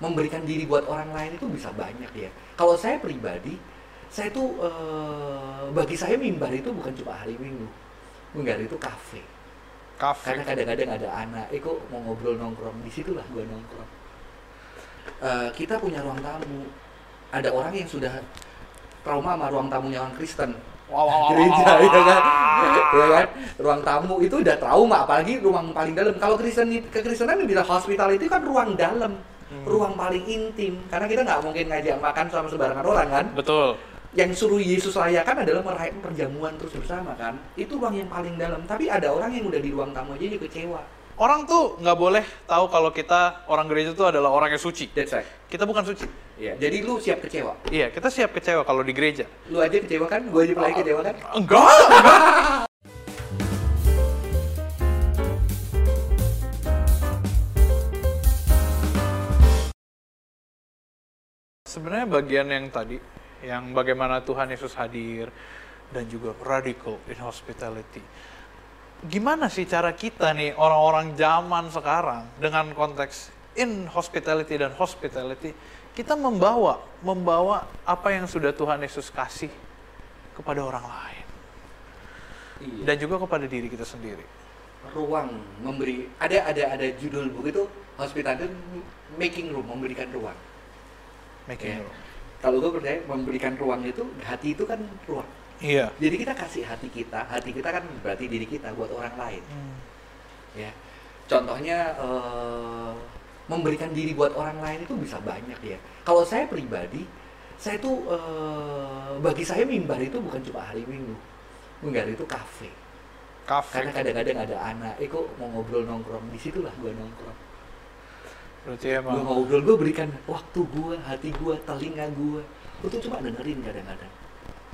memberikan diri buat orang lain itu bisa banyak ya. Kalau saya pribadi, saya tuh eh, bagi saya mimbar itu bukan cuma hari Minggu. Mimbar itu kafe. Kafe. Karena kadang-kadang ada anak, eh kok mau ngobrol nongkrong, di situlah gua nongkrong. Eh, kita punya ruang tamu. Ada orang yang sudah trauma sama ruang tamunya orang Kristen. Wow, wow, wow, Gereja, wow, ya kan? wow. ya kan? Ruang tamu itu udah trauma, apalagi ruang paling dalam. Kalau Kristen kekristenan bilang hospitality kan ruang dalam, Hmm. ruang paling intim. Karena kita nggak mungkin ngajak makan sama sembarangan orang kan. Betul. Yang suruh Yesus layakan adalah merayakan perjamuan terus bersama kan. Itu ruang yang paling dalam. Tapi ada orang yang udah di ruang tamu aja dia kecewa. Orang tuh nggak boleh tahu kalau kita orang gereja itu adalah orang yang suci. That's right. Kita bukan suci. Iya. Jadi lu siap kecewa. Iya, kita siap kecewa kalau di gereja. Lu aja kecewa kan? Gua aja pelai kecewa kan? Enggak, enggak. Sebenarnya bagian yang tadi, yang bagaimana Tuhan Yesus hadir dan juga radical in hospitality. Gimana sih cara kita nih orang-orang zaman sekarang dengan konteks in hospitality dan hospitality kita membawa membawa apa yang sudah Tuhan Yesus kasih kepada orang lain Iya. dan juga kepada diri kita sendiri. ruang memberi ada ada ada judul buku itu hospitality making room memberikan ruang Making Iya. kalau gue percaya memberikan ruang itu hati itu kan ruang. Iya. jadi kita kasih hati kita hati kita kan berarti diri kita buat orang lain. Hmm. ya. Contohnya eh, memberikan diri buat orang lain itu bisa banyak ya. Kalau saya pribadi saya tuh eh, bagi saya mimbar itu bukan cuma hari minggu. Mimbar itu kafe. Kafe. karena kadang-kadang ada anak eh kok mau ngobrol nongkrong? Di situlah gua nongkrong Berarti emang ngobrol gua berikan waktu gua hati gua telinga gua. Gua tuh cuma dengerin kadang-kadang.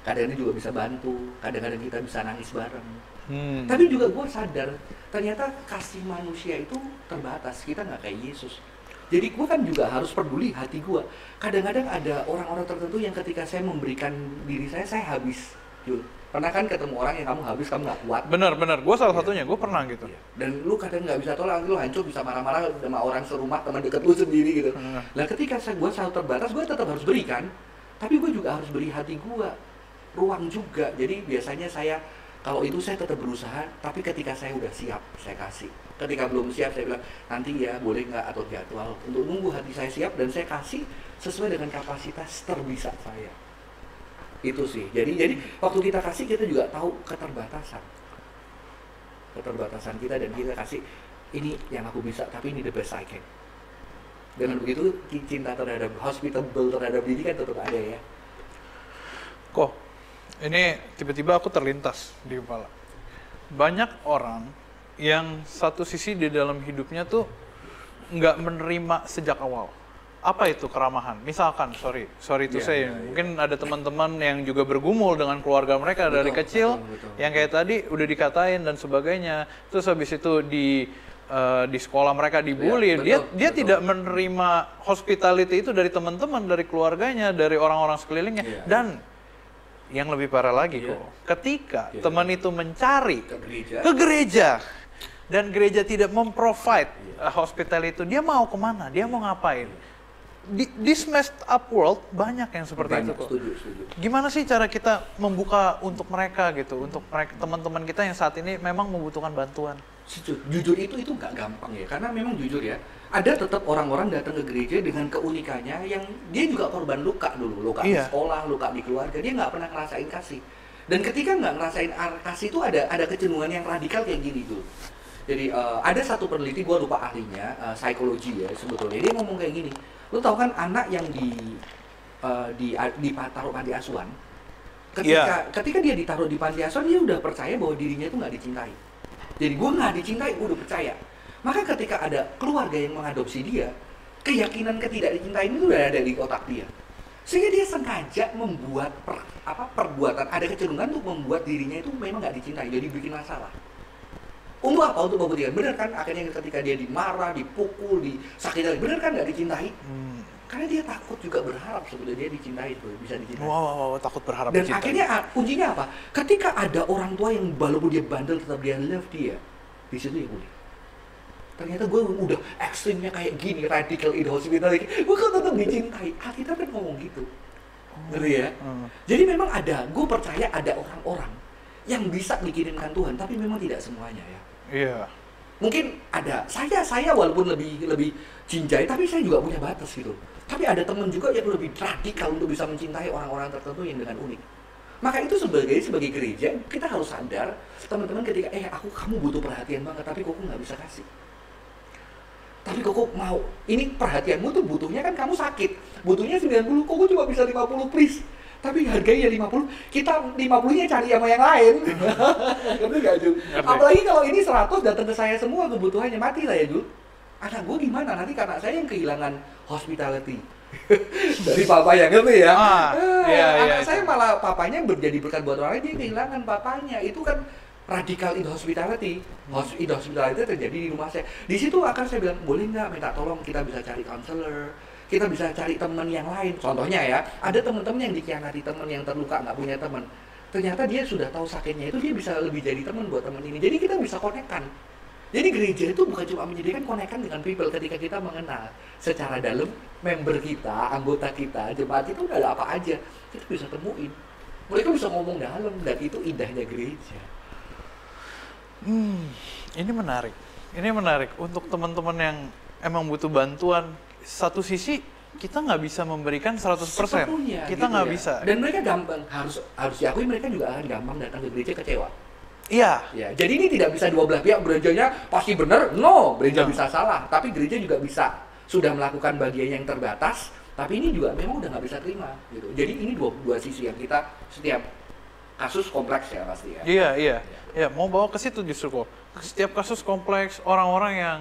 Kadang-kadang juga bisa bantu kadang-kadang kita bisa nangis bareng. Hmm. tapi juga gue sadar ternyata kasih manusia itu terbatas kita nggak kayak Yesus. Jadi gue kan juga harus peduli hati gue kadang-kadang ada orang-orang tertentu yang ketika saya memberikan diri saya saya habis Jul. pernah kan ketemu orang yang kamu habis kamu nggak kuat bener bener. Gue salah Iya. satunya. Gue pernah gitu. Iya. dan lu kadang nggak bisa tolak lu hancur bisa marah-marah sama orang serumah teman dekat lu sendiri gitu Hmm. Nah ketika saya gue selalu terbatas, gue tetap harus berikan, tapi gue juga harus beri hati gue ruang juga. Jadi biasanya saya kalau itu saya tetap berusaha, tapi ketika saya udah siap, saya kasih. Ketika belum siap, saya bilang nanti ya boleh nggak atau jadwal untuk nunggu hati saya siap dan saya kasih sesuai dengan kapasitas terbisa saya. Itu sih. Jadi jadi waktu kita kasih kita juga tahu keterbatasan, keterbatasan kita dan kita kasih ini yang aku bisa, tapi ini the best I can dengan begitu cinta terhadap hospitable terhadap diri kan tetap ada ya Kok ini tiba-tiba aku terlintas di kepala. Banyak orang yang satu sisi di dalam hidupnya tuh nggak menerima sejak awal. Apa itu keramahan? Misalkan, sorry, sorry itu Iya, saya. iya, iya. Mungkin ada teman-teman yang juga bergumul dengan keluarga mereka dari Betul, kecil, betul, betul. yang kayak tadi udah dikatain dan sebagainya. Terus habis itu di eh, di sekolah mereka dibully, Iya, dia betul, dia betul. tidak menerima hospitality itu dari teman-teman, dari keluarganya, dari orang-orang sekelilingnya, Iya. dan yang lebih parah lagi Iya. kok, ketika Iya. teman itu mencari ke gereja ke gereja dan gereja tidak memprovide Iya. uh, hospital itu, dia mau ke mana? Dia mau ngapain? Di this messed up world banyak yang seperti Banyak, itu kok. setuju setuju Gimana sih cara kita membuka untuk mereka gitu, untuk mereka teman-teman kita yang saat ini memang membutuhkan bantuan? Jujur itu itu nggak gampang ya karena memang jujur ya ada tetap orang-orang datang ke gereja dengan keunikannya yang dia juga korban luka dulu luka di Iya. sekolah luka di keluarga dia nggak pernah ngerasain kasih dan ketika nggak ngerasain kasih itu ada ada kecenderungan yang radikal kayak gini tuh jadi eh, ada satu peneliti gua lupa ahlinya eh, psikologi ya sebetulnya dia ngomong kayak gini lu tahu kan anak yang di eh, di di taruh panti asuhan ketika ketika dia ditaruh di panti asuhan dia udah percaya bahwa dirinya itu nggak dicintai. Jadi gue nggak dicintai gue udah percaya. Maka ketika ada keluarga yang mengadopsi dia keyakinan ketidak dicintai itu udah ada di otak dia. Sehingga dia sengaja membuat per- apa perbuatan ada kecenderungan untuk membuat dirinya itu memang nggak dicintai jadi bikin masalah untuk apa untuk membuktikan benar kan? Akhirnya ketika dia dimarah dipukul disakiti benar kan nggak dicintai? Hmm. karena dia takut juga berharap sebetulnya dia dicintai tuh bisa dicintai. Wow, wow, wow, takut berharap dan dicintai. akhirnya ah, kuncinya apa? Ketika ada orang tua yang walaupun dia bandel tetap dia love dia, di situ ya boleh. ternyata gue udah ekstrimnya kayak gini radical in hospitality gue kok tetap dicintai. Alkitab kan ngomong gitu. Ngerti ya? Hmm. jadi memang ada gue percaya ada orang-orang yang bisa dikirimkan Tuhan tapi memang tidak semuanya ya Iya. mungkin ada saya saya walaupun lebih lebih cinjai tapi saya juga punya batas gitu. Tapi ada teman juga yang lebih radikal untuk bisa mencintai orang-orang tertentu yang dengan unik. Maka itu sebagai sebagai gereja kita harus sadar teman-teman ketika eh aku kamu butuh perhatian banget tapi kok nggak bisa kasih? Tapi kok mau ini perhatianmu tuh butuhnya kan kamu sakit. Butuhnya 90 kok kok cuma bisa 50 please tapi harganya 50 kita 50 nya cari sama yang lain. Ngerti gak Jul? Apalagi kalau ini 100 datang ke saya semua kebutuhannya mati lah ya Jul anak gue gimana? Nanti karena saya yang kehilangan hospitality. Dari papa yang ngerti ya? Ah, Eh, iya, iya, anak saya itu. malah papanya menjadi berkat buat orang lain dia kehilangan papanya. Itu kan radikal in hospitality. Hos- in hospitality terjadi di rumah saya. Di situ akan saya bilang boleh nggak minta tolong kita bisa cari counselor kita bisa cari teman yang lain contohnya ya ada teman-teman yang dikhianati teman yang terluka nggak punya teman ternyata dia sudah tahu sakitnya itu dia bisa lebih jadi teman buat teman ini jadi kita bisa konekkan jadi gereja itu bukan cuma menyediakan konekkan dengan people ketika kita mengenal secara dalam member kita, anggota kita, jemaat itu udah apa aja kita bisa temuin. Mereka bisa ngomong dalam dan itu indahnya gereja. Hmm, ini menarik. Ini menarik untuk teman-teman yang emang butuh bantuan. Satu sisi kita nggak bisa memberikan 100%. Sepenuhnya, kita gitu nggak ya. bisa. Dan mereka gampang harus harus diakui mereka juga akan gampang datang ke gereja kecewa. Iya. Ya, jadi ini tidak bisa dua belah pihak gerejanya pasti benar. No, gereja No. bisa salah, tapi gereja juga bisa sudah melakukan bagian yang terbatas, tapi ini juga memang udah nggak bisa terima gitu. Jadi ini dua dua sisi yang kita setiap kasus kompleks ya pasti ya. Iya, iya. Ya, mau bawa ke situ justru kok. Setiap kasus kompleks, orang-orang yang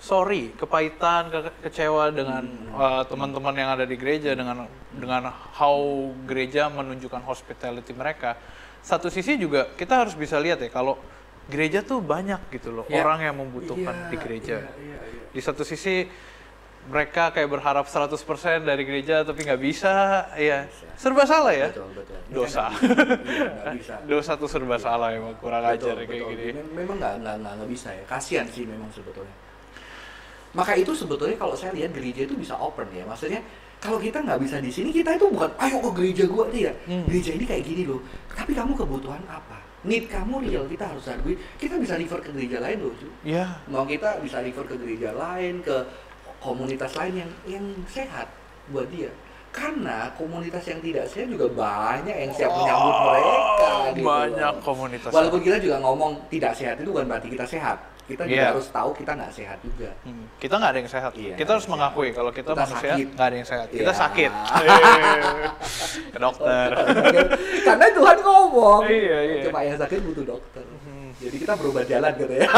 sorry, kepahitan, ke- kecewa dengan uh, teman-teman yang ada di gereja dengan dengan how gereja menunjukkan hospitality mereka. Satu sisi juga kita harus bisa lihat ya kalau gereja tuh banyak gitu loh Iya. orang yang membutuhkan Iya, di gereja. iya, iya, iya. Di satu sisi mereka kayak berharap 100% dari gereja tapi nggak bisa, ya serba salah ya. Betul, betul. Dosa. Iya, bisa. Dosa tuh serba salah emang kurang Betul, ajar ya kayak betul. gini. Mem- Memang nggak nggak nggak bisa ya. Kasihan sih memang sebetulnya. Maka itu sebetulnya kalau saya lihat gereja itu bisa open ya. Maksudnya kalau kita nggak bisa di sini kita itu bukan ayo ke gereja gua tidak. Hmm. Gereja ini kayak gini loh. Tapi kamu kebutuhan apa? Need kamu real kita harus hargai. Kita bisa refer ke gereja lain loh. Cu. Ya, Mau kita bisa refer ke gereja lain, ke komunitas lain yang yang sehat buat dia. Karena komunitas yang tidak sehat juga banyak yang siap menyambut mereka. gitu Oh, banyak loh. komunitas. Walaupun kita juga ngomong tidak sehat itu bukan berarti kita sehat. Kita juga Iya. harus tahu kita nggak sehat juga. Hmm, kita nggak ada yang sehat. Iya, kita harus sehat. mengakui kalau kita, Kita manusia nggak ada yang sehat. Kita Iya. sakit. Ke dokter. Karena Tuhan ngomong. Iya, iya. Cuma yang sakit butuh dokter. Jadi kita berubah jalan gitu ya.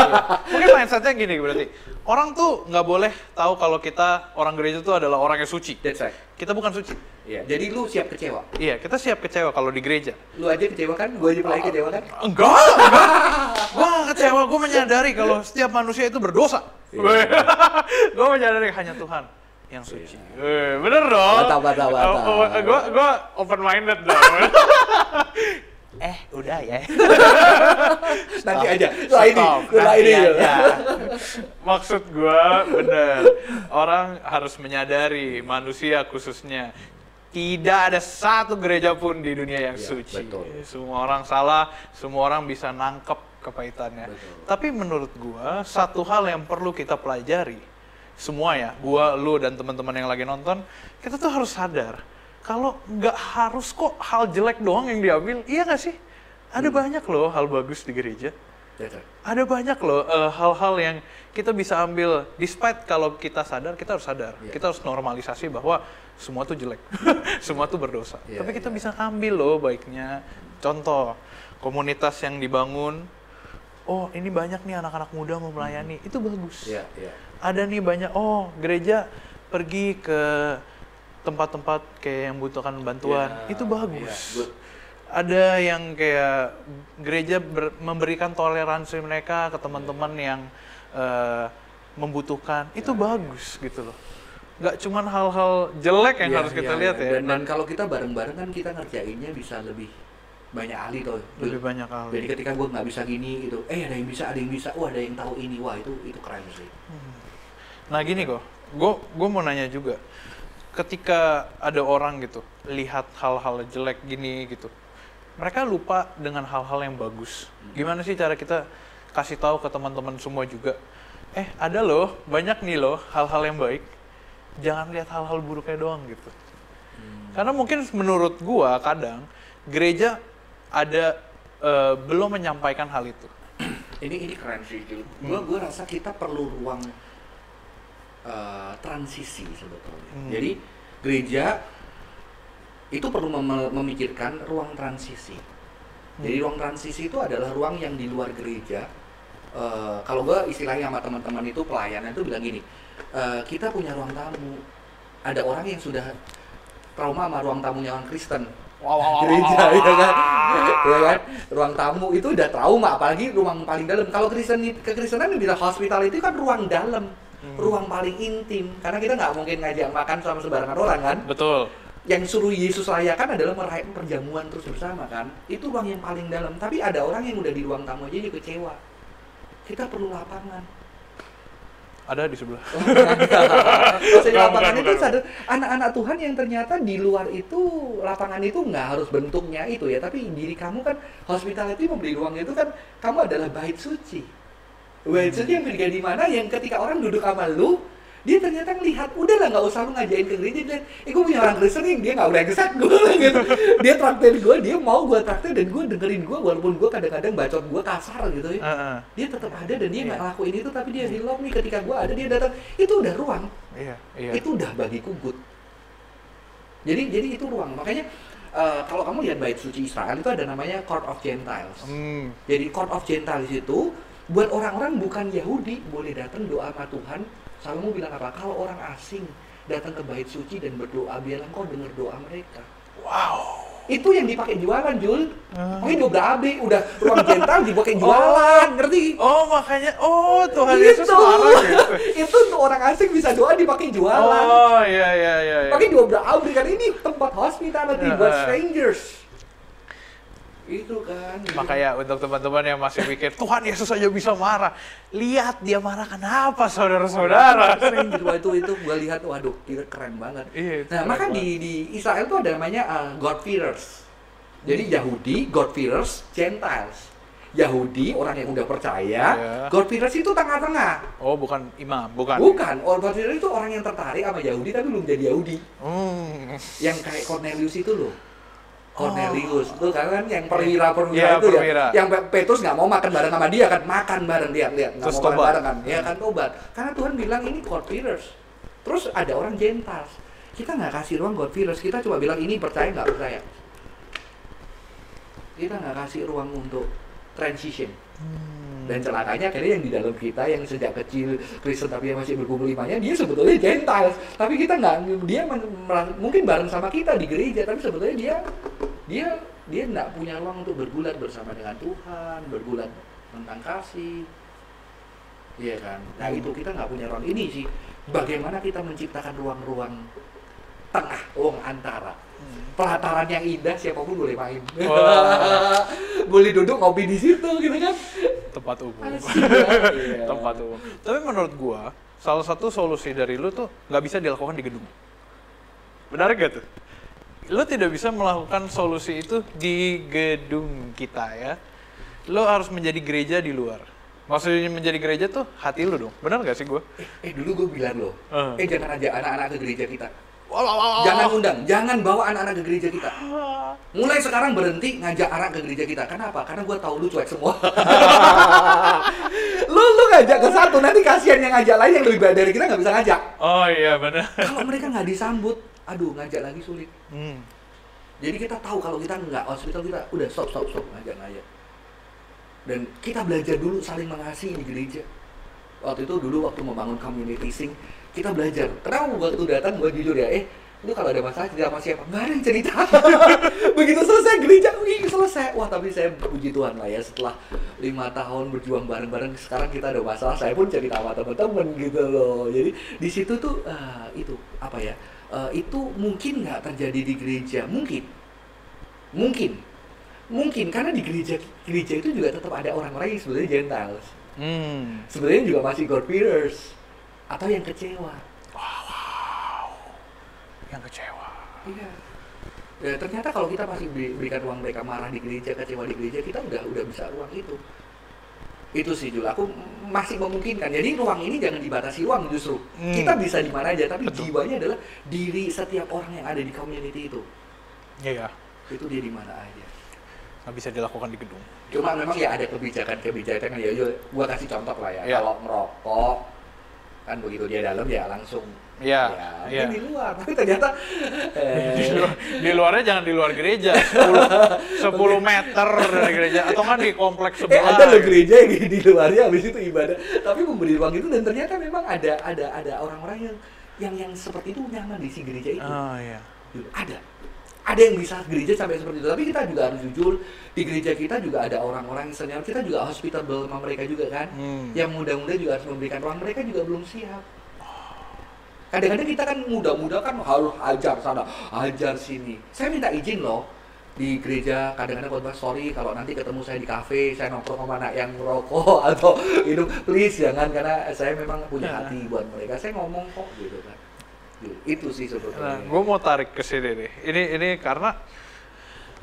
Mungkin mindsetnya gini berarti. Orang tuh nggak boleh tahu kalau kita orang gereja tuh adalah orang yang suci. That's right. Kita bukan suci. Iya. Jadi lu siap kecewa. Iya, kita siap kecewa kalau di gereja. Lu aja kecewa kan? Gua aja mulai kecewa kan? Enggak, enggak. Gua nggak kecewa, gua menyadari kalau setiap manusia itu berdosa. Iya. gua menyadari hanya Tuhan yang suci. Eh, bener dong. Mantap, mantap, mantap. Oh, oh, gua gua open minded dong. eh, udah ya. Nanti aja. Setelah ini, nanti ini. aja. Maksud gua bener. Orang harus menyadari manusia khususnya tidak ada satu gereja pun di dunia yang Iya, suci. betul. Semua orang salah, semua orang bisa nangkep kepahitannya. Betul. Tapi menurut gua satu hal yang perlu kita pelajari semua ya, gua, lu dan teman-teman yang lagi nonton, kita tuh harus sadar kalau nggak harus kok hal jelek doang yang diambil, iya nggak sih? Ada Hmm. banyak loh hal bagus di gereja. Right. Ada banyak loh eh, hal-hal yang kita bisa ambil, despite kalau kita sadar, kita harus sadar, Iya. kita harus normalisasi bahwa semua tuh jelek, semua tuh berdosa. Iya, Tapi kita iya. bisa ambil loh baiknya. Contoh, komunitas yang dibangun, oh ini banyak nih anak-anak muda mau melayani, itu bagus. Iya, iya. Ada nih banyak, oh gereja pergi ke tempat-tempat kayak yang butuhkan bantuan, Iya, itu bagus. iya, good. ada yang kayak gereja ber- memberikan toleransi mereka ke teman-teman yang eh, membutuhkan. Itu Ya, bagus gitu loh. Nggak cuman hal-hal jelek yang Iya, harus kita iya, lihat iya. ya. Dan, dan kalau kita bareng-bareng kan kita ngerjainnya bisa lebih banyak ahli tuh lebih banyak kali jadi ketika gue nggak bisa gini gitu eh ada yang bisa ada yang bisa. Wah ada yang tahu ini. Wah itu itu keren sih. Nah gini kok, gue gue mau nanya juga, ketika ada orang gitu lihat hal-hal jelek gini gitu, mereka lupa dengan hal-hal yang bagus. Gimana sih cara kita kasih tahu ke teman-teman semua juga, eh ada loh banyak nih loh hal-hal yang baik, jangan lihat hal-hal buruknya doang gitu. Karena mungkin menurut gua kadang gereja ada eh, belum menyampaikan hal itu. ini ini keren sih gue gue rasa kita perlu ruang eh, transisi sebetulnya. Hmm. jadi gereja itu perlu mem- memikirkan ruang transisi. Jadi ruang transisi itu adalah ruang yang di luar gereja. Eh, kalau gue istilahnya sama teman-teman itu pelayanan itu bilang gini eh, kita punya ruang tamu. Ada orang yang sudah trauma sama ruang tamunya orang Kristen. Wow, wow, gereja wow, ya kan? wow. ya kan? Ruang tamu itu udah trauma apalagi ruang paling dalam. Kalau Kristen kekristenan bilang hospitality kan ruang dalam Hmm. ruang paling intim karena kita nggak mungkin ngajak makan sama sembarangan orang kan Betul. yang suruh Yesus layakan adalah merayakan perjamuan terus bersama kan itu ruang yang paling dalam tapi ada orang yang udah di ruang tamu aja dia kecewa kita perlu lapangan Ada di sebelah. Maksudnya Bukan, lapangan bukan, itu bukan. sadar anak-anak Tuhan yang ternyata di luar itu lapangan itu nggak harus bentuknya itu ya, tapi diri kamu kan hospitality memberi ruang itu kan kamu adalah bait suci. Suci yang beda di mana? Yang ketika orang duduk sama lu, dia ternyata ngelihat udah lah nggak usah lu ngajain ke gereja. Dan eh gue punya orang Kristen yang dia nggak udah kesat gue gitu. Dia traktir gue dia mau gue traktir dan gue dengerin gue walaupun gue kadang-kadang bacot gue kasar gitu ya. Heeh. dia tetap ada dan dia nggak Iya. ngelakuin itu tapi dia di love nih ketika gue ada dia datang. Itu udah ruang. Iya, iya. itu udah bagiku good jadi jadi itu ruang. Makanya eh, kalau kamu lihat bait suci Israel itu ada namanya court of Gentiles. Hmm. jadi court of Gentiles itu buat orang-orang bukan Yahudi boleh datang doa sama Tuhan Salomo bilang apa kalau orang asing datang ke bait suci dan berdoa biarlah engkau dengar doa mereka Wow. itu yang dipakai jualan Jul Ah. Makanya dobra AB udah ruang Gentile dipakai jualan ngerti Oh makanya, oh Tuhan Itu. Yesus marah gitu. itu untuk orang asing bisa doa dipakai jualan Oh iya iya iya. iya. pakai dua abri kan ini tempat hospitality Ya, buat strangers itu kan. Makanya untuk teman-teman yang masih mikir Tuhan Yesus aja bisa marah, lihat dia marah kenapa saudara-saudara? wah itu itu gua lihat waduh kira keren banget. Iya, itu nah maka di di Israel tuh ada namanya uh, God fearers jadi Yahudi God fearers Gentiles. Yahudi orang yang udah percaya Iya. God fearers itu tengah-tengah. Oh bukan imam, bukan. bukan. Orang God fearers itu orang yang tertarik sama Yahudi tapi belum jadi Yahudi. Hmm. yang kayak Cornelius itu loh Cornelius. Itu kan kan yang perwira perwira Iya, itu perwira. ya yang Pe- Petrus nggak mau makan bareng sama dia kan. Makan bareng dia lihat. Nggak mau makan tobat. bareng kan. Ya kan tobat. Karena Tuhan bilang ini God fearers terus ada orang Gentiles kita nggak kasih ruang God fearers kita cuma bilang ini percaya nggak percaya? Kita nggak kasih ruang untuk transition. Hmm. dan celakanya akhirnya yang di dalam kita yang sejak kecil Kristen tapi yang masih berkumpul imanya dia sebetulnya Gentiles tapi kita nggak dia mungkin bareng sama kita di gereja tapi sebetulnya dia dia dia nggak punya ruang untuk bergulat bersama dengan Tuhan bergulat tentang kasih iya kan nah itu kita nggak punya ruang ini sih bagaimana kita menciptakan ruang-ruang tengah ruang antara pelataran yang indah siapa pun boleh main boleh duduk ngopi di situ gitu kan Tempat umum. Asik ya. Iya. Tempat umum. Tapi menurut gua, salah satu solusi dari lu tuh nggak bisa dilakukan di gedung. Benar gak tuh? Lu tidak bisa melakukan solusi itu di gedung kita ya. Lu harus menjadi gereja di luar. Maksudnya menjadi gereja tuh hati lu dong. Benar gak sih gua? eh dulu gue bilang loh Eh. eh jangan ajak anak-anak ke gereja kita jangan undang jangan bawa anak-anak ke gereja kita mulai sekarang berhenti ngajak anak ke gereja kita kenapa karena gue tahu lu cuek semua lu lu ngajak ke satu nanti kasihan yang ngajak lain yang lebih baik dari kita nggak bisa ngajak Oh iya benar. kalau mereka nggak disambut aduh ngajak lagi sulit Hmm. Jadi kita tahu kalau kita nggak hospital kita udah stop stop stop ngajak ngajak. Dan kita belajar dulu saling mengasihi di gereja. Waktu itu dulu waktu membangun community sing kita belajar. Kenapa waktu datang gue jujur ya, eh lu kalau ada masalah cerita sama siapa? Nggak ada yang cerita. Begitu selesai gereja, wih selesai. Wah tapi saya puji Tuhan lah ya setelah lima tahun berjuang bareng-bareng sekarang kita ada masalah saya pun cerita sama teman-teman gitu loh. Jadi di situ tuh eh, itu apa ya? Eh, itu mungkin nggak terjadi di gereja, mungkin, mungkin, mungkin karena di gereja gereja itu juga tetap ada orang-orang yang sebenarnya Gentiles. Hmm. sebenarnya juga masih God fearers. Atau yang kecewa. Yang kecewa. iya. Ya, ternyata kalau kita masih beri- berikan ruang mereka marah di gereja kecewa di gereja kita udah udah bisa ruang itu itu sih Jul aku masih memungkinkan jadi ruang ini jangan dibatasi ruang justru Hmm. kita bisa di mana aja tapi Betul. jiwanya adalah diri setiap orang yang ada di community itu Iya. itu dia di mana aja Nggak bisa dilakukan di gedung. cuma memang ya ada kebijakan-kebijakan ya Jul gua kasih contoh lah ya Iya. kalau ngerokok kan begitu dia dalam ya langsung Iya, ya, mungkin di luar tapi ternyata di, eh, luar, di luarnya jangan di luar gereja 10, 10 meter dari gereja atau kan di kompleks Eh sebelah ada loh gitu. gereja yang di luarnya habis itu ibadah, tapi memberi ruang itu dan ternyata memang ada ada ada orang-orang yang yang yang seperti itu nyaman di si gereja itu. ah iya Gitu. Ada. Ada yang bisa gereja sampai seperti itu. Tapi kita juga harus jujur, di gereja kita juga ada orang-orang yang senior, kita juga hospitable sama mereka juga kan. Hmm. Yang muda-muda juga harus memberikan ruang, mereka juga belum siap. Kadang-kadang kita kan muda-muda kan harus ajar sana, ajar sini. Saya minta izin loh di gereja kadang-kadang khotbah sorry kalau nanti ketemu saya di kafe saya nongkrong sama anak yang merokok atau minum please jangan karena saya memang punya Nah. hati buat mereka saya ngomong kok gitu kan Gitu. itu sih Nah, sebetulnya gue mau tarik ke sini nih. Ini ini karena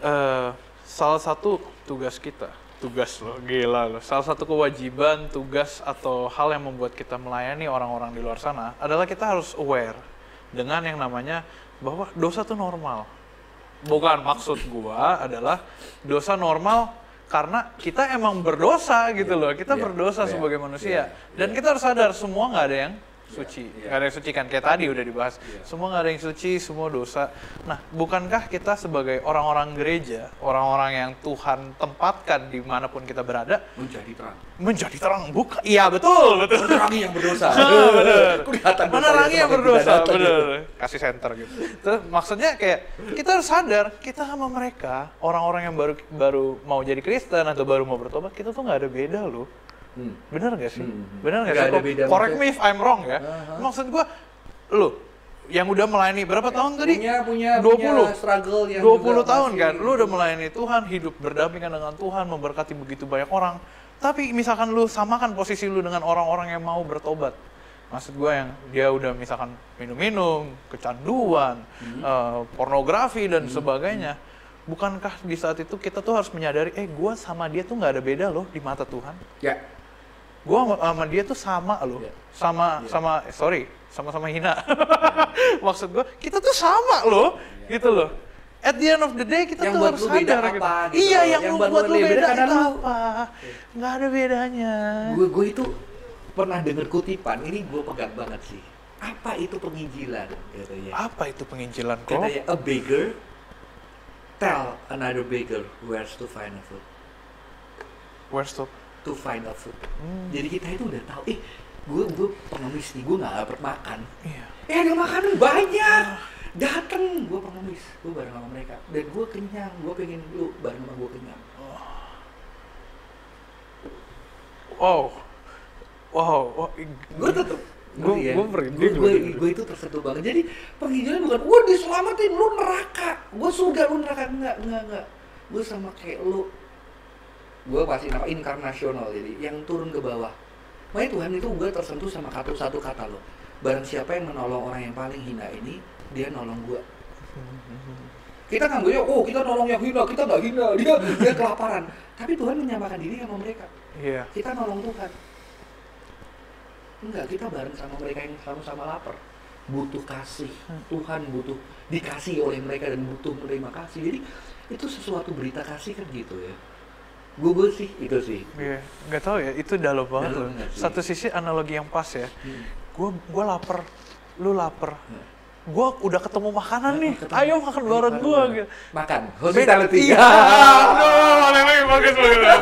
eh, salah satu tugas kita, tugas loh, gila loh. Salah satu kewajiban, tugas atau hal yang membuat kita melayani orang-orang di luar sana adalah kita harus aware dengan yang namanya bahwa dosa itu normal. Bukan maksud gua adalah dosa normal karena kita emang berdosa gitu loh. Kita Iya, berdosa iya, sebagai manusia. iya, Dan kita harus sadar semua nggak ada yang suci. iya. Nggak ada yang suci kan kayak tadi udah dibahas. Iya. Semua nggak ada yang suci, semua dosa. Nah, bukankah kita sebagai orang-orang gereja, orang-orang yang Tuhan tempatkan di mana pun kita berada, menjadi terang menjadi terang? Bukan? Iya betul, betul. menerangi yang berdosa kelihatan Menerangi yang berdosa, datang. Kasih center gitu. Terus maksudnya kayak kita harus sadar kita sama mereka orang-orang yang baru baru mau jadi Kristen atau baru mau bertobat kita tuh nggak ada beda loh. Hmm. Bener gak sih? Hmm. Bener gak Nggak sih? ada beda, Correct me if I'm wrong ya. Aha. Maksud gua, lu yang udah melayani berapa tahun tadi? punya punya 20. punya struggle yang 20 juga tahun masih- kan, lu udah melayani Tuhan, hidup berdampingan dengan Tuhan, memberkati begitu banyak orang. Tapi misalkan lu samakan posisi lu dengan orang-orang yang mau bertobat. Maksud gue yang dia udah misalkan minum-minum, kecanduan, Hmm. eh, pornografi dan sebagainya. Bukankah di saat itu kita tuh harus menyadari, eh gue sama dia tuh nggak ada beda loh di mata Tuhan. ya Gue sama dia tuh sama loh, Iya. sama Iya. sama eh, sorry, sama-sama hina. Maksud gue kita tuh sama loh, gitu loh. At the end of the day kita Yang tuh harus sadar apa gitu Iya, yang, Yang lu buat buat lu beda beda karena itu lu- apa? Nggak ada bedanya. gue gue itu pernah dengar kutipan ini gue pegang banget sih apa itu penginjilan katanya Apa itu penginjilan kok? katanya a beggar tell another beggar where's to find a food Where's the to find a food Hmm. jadi kita itu udah tahu eh gue gue pengemis nih gue nggak dapet makan Iya. eh ada makanan banyak dateng gue pengemis gue bareng sama mereka dan gue kenyang gue pengen lu bareng sama gue kenyang Wow. Wow. wow. gue tetep ya? merinding gue gue, gue itu tersentuh banget jadi penginjilan bukan gue diselamatin lu neraka gue surga lu neraka enggak enggak enggak gue sama kayak lu gue pasti nama inkarnasional jadi yang turun ke bawah. Makanya Tuhan itu gue tersentuh sama satu satu kata lo barang siapa yang menolong orang yang paling hina ini dia nolong gue kita nganggurnya oh kita nolong yang hina kita nggak hina. Dia dia kelaparan. Tapi Tuhan menyamakan diri sama mereka. Iya. kita nolong Tuhan. Enggak kita bareng sama mereka yang sama-sama lapar. Butuh kasih. Tuhan butuh dikasih oleh mereka dan butuh menerima kasih. Jadi itu sesuatu berita kasih kan gitu ya gue gue sih itu sih Iya. Nggak tahu ya, itu dalam banget Dalam loh. Satu sisi analogi yang pas ya. Hmm. Gue gua lapar, lu lapar. Hmm. Gue udah ketemu makanan nih. Ketemu. Ayo makan bareng gue gitu. makan hospitality Iya. Aduh, bagus banget.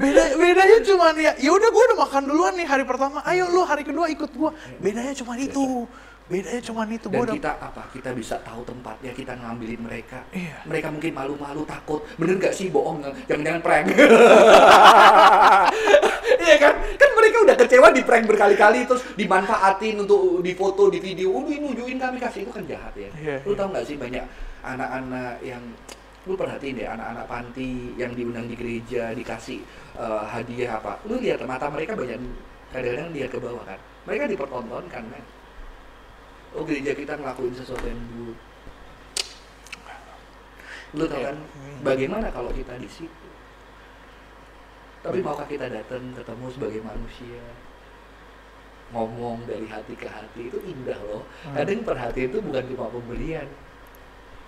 Beda bedanya cuma ya, ya udah gue udah makan duluan nih hari pertama. Ayo lu hari kedua ikut gue. Bedanya cuma itu. Bedanya cuma itu. Dan udah kita apa? Kita bisa tahu tempatnya kita ngambilin mereka. Iya. mereka mungkin malu-malu takut. Bener gak sih? Bohong jangan-jangan prank. Iya kan? Kan mereka udah kecewa di prank berkali-kali terus dimanfaatin untuk difoto di video. Udah nunjukin kami kasih itu kan jahat ya. Iya, lu iya. tau gak sih banyak anak-anak yang lu perhatiin deh anak-anak panti yang diundang di gereja dikasih eh, hadiah apa. Lu lihat mata mereka banyak. Kadang-kadang lihat ke bawah kan. Mereka dipertontonkan men oh gereja kita ngelakuin sesuatu yang buruk lu tau kan Hmm. bagaimana kalau kita di situ? Tapi maukah kita datang ketemu sebagai manusia? Ngomong dari hati ke hati itu indah loh. Hmm. kadang perhatian itu bukan cuma pemberian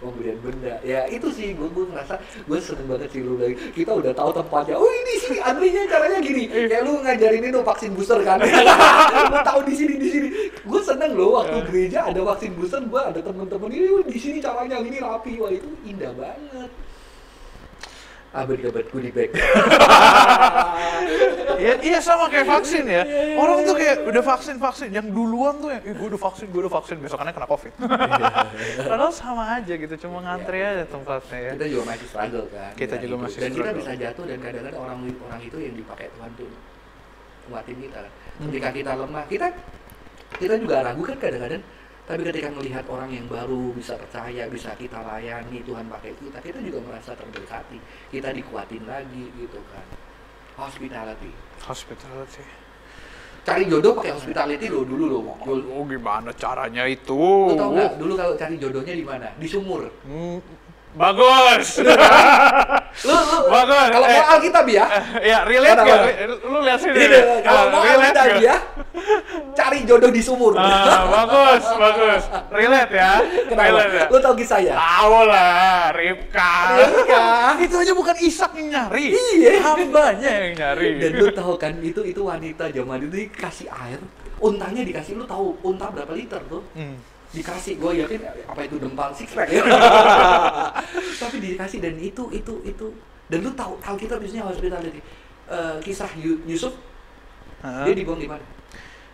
pemberian benda. Ya itu sih gue gue ngerasa gue seneng banget sih lu lagi kita udah tahu tempatnya. Oh ini sini antrinya caranya gini. Kayak lu ngajarin itu vaksin booster kan. Lu tahu di sini di sini. Gue seneng loh waktu Eh. gereja ada vaksin booster gue ada temen-temen ini di sini caranya ini rapi. Wah itu indah banget. Abad abad goodie bag. Iya, iya sama kayak vaksin ya. Iya, iya, Orang tuh iya. kayak udah vaksin vaksin, yang duluan tuh yang, gue udah vaksin, gue udah vaksin, besokannya kena covid. Padahal sama aja gitu, cuma ngantri aja tempatnya ya. kita juga masih struggle kan Kita juga itu. masih dan kita struggle. bisa jatuh dan kadang-kadang orang orang itu yang dipakai Tuhan tuh nguatin kita Hmm. ketika kita lemah kita kita juga ragu kan kadang-kadang tapi ketika melihat orang yang baru bisa percaya bisa kita layani Tuhan pakai kita kita juga merasa terberkati kita dikuatin lagi gitu kan hospitality Hospitality. cari jodoh pakai hospitality lo dulu lo Jul. Oh gimana caranya itu? Lu tau nggak dulu kalau cari jodohnya di mana di sumur Hmm, bagus. lu lu Bagus. kalau Eh. mau Alkitab ya ya relate gak? Lu lihat sini. Kalau Ah, mau Alkitab ya cari jodoh di sumur Ah, bagus, bagus. Relate ya. Relate ya. Kenapa? Lu tau kisah ya? Tahu lah, Ribka. Ribka. itu aja bukan Ishak yang nyari. Iya. Hambanya yang nyari. Dan lu tahu kan itu itu wanita zaman itu dikasih air, untanya dikasih lu tahu unta berapa liter tuh? Hmm. Dikasih, gue yakin apa itu dempal six pack ya. Tapi dikasih dan itu itu itu dan lu tahu Alkitab biasanya hospitality. Eh, kisah Yu- Yusuf Hah? dia dibuang di mana?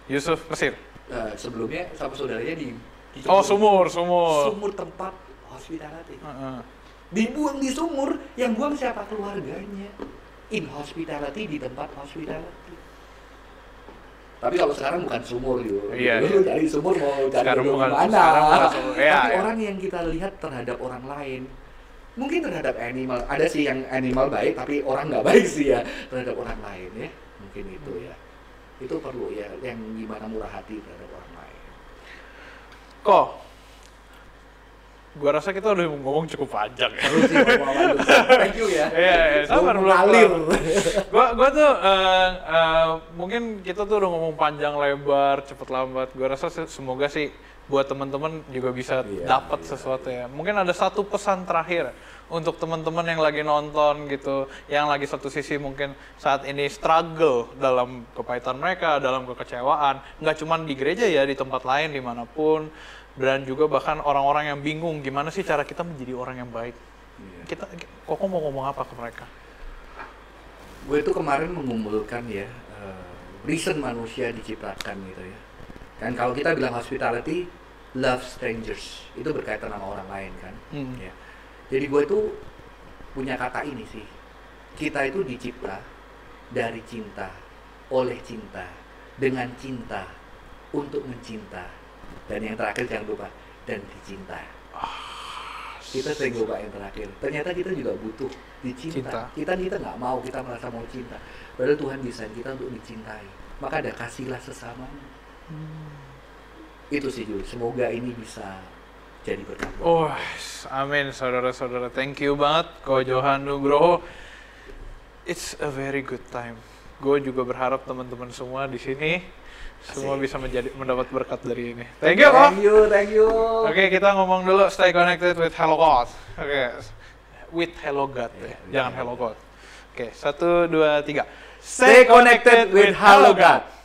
Yusuf Mesir. Eh, sebelumnya sama saudaranya di, di Oh, sumur, sumur. sumur tempat hospitality. Heeh. dibuang di sumur yang buang siapa keluarganya in hospitality di tempat hospitality tapi kalau sekarang bukan sumur gitu Iya, lu iya. cari sumur mau cari Sekarang bukan- mana sekarang bukan sumur. Iya, tapi iya. orang yang kita lihat terhadap orang lain mungkin terhadap animal ada sih yang animal baik tapi orang nggak baik sih ya terhadap orang lain ya mungkin itu ya itu perlu ya yang gimana murah hati terhadap orang lain. Kok? Gua rasa kita udah ngomong cukup panjang ya. terus sih thank you ya. Iya, iya, sabar belum gua gua tuh eh, eh, mungkin kita tuh udah ngomong panjang lebar cepet lambat. Gua rasa se- semoga sih buat teman-teman juga bisa Iya, dapat iya. sesuatu ya. Mungkin ada satu pesan terakhir untuk teman-teman yang lagi nonton gitu yang lagi satu sisi mungkin saat ini struggle dalam kepahitan mereka dalam kekecewaan nggak cuma di gereja ya di tempat lain di mana pun. Dan juga bahkan orang-orang yang bingung gimana sih cara kita menjadi orang yang baik? Iya. kita kok mau ngomong apa ke mereka? Gue itu kemarin mengumpulkan ya eh, reason manusia diciptakan gitu ya. Kan kalau kita bilang hospitality love strangers itu berkaitan sama orang lain kan? Hmm. ya jadi gue itu punya kata ini sih. Kita itu dicipta dari cinta oleh cinta dengan cinta untuk mencinta. Dan yang terakhir jangan lupa dan dicinta. Kita sering lupa yang terakhir. Ternyata kita juga butuh dicinta. Cinta. kita kita nggak mau kita merasa mau cinta. Padahal Tuhan desain kita untuk dicintai. Maka ada kasihlah sesama. Itu sih Jul. Semoga ini bisa jadi berkat Oh, amin saudara-saudara. Thank you banget Ko Johan Nugroho. It's a very good time. Gue juga berharap teman-teman semua di sini semua Asik. bisa menjadi mendapat berkat dari ini. Thank you, thank you thank you Oke, kita ngomong dulu stay connected with Hello God. Oke, with Hello God ya. Iya, Jangan with Hello God. Oke, satu, dua, tiga. Stay connected with Hello God.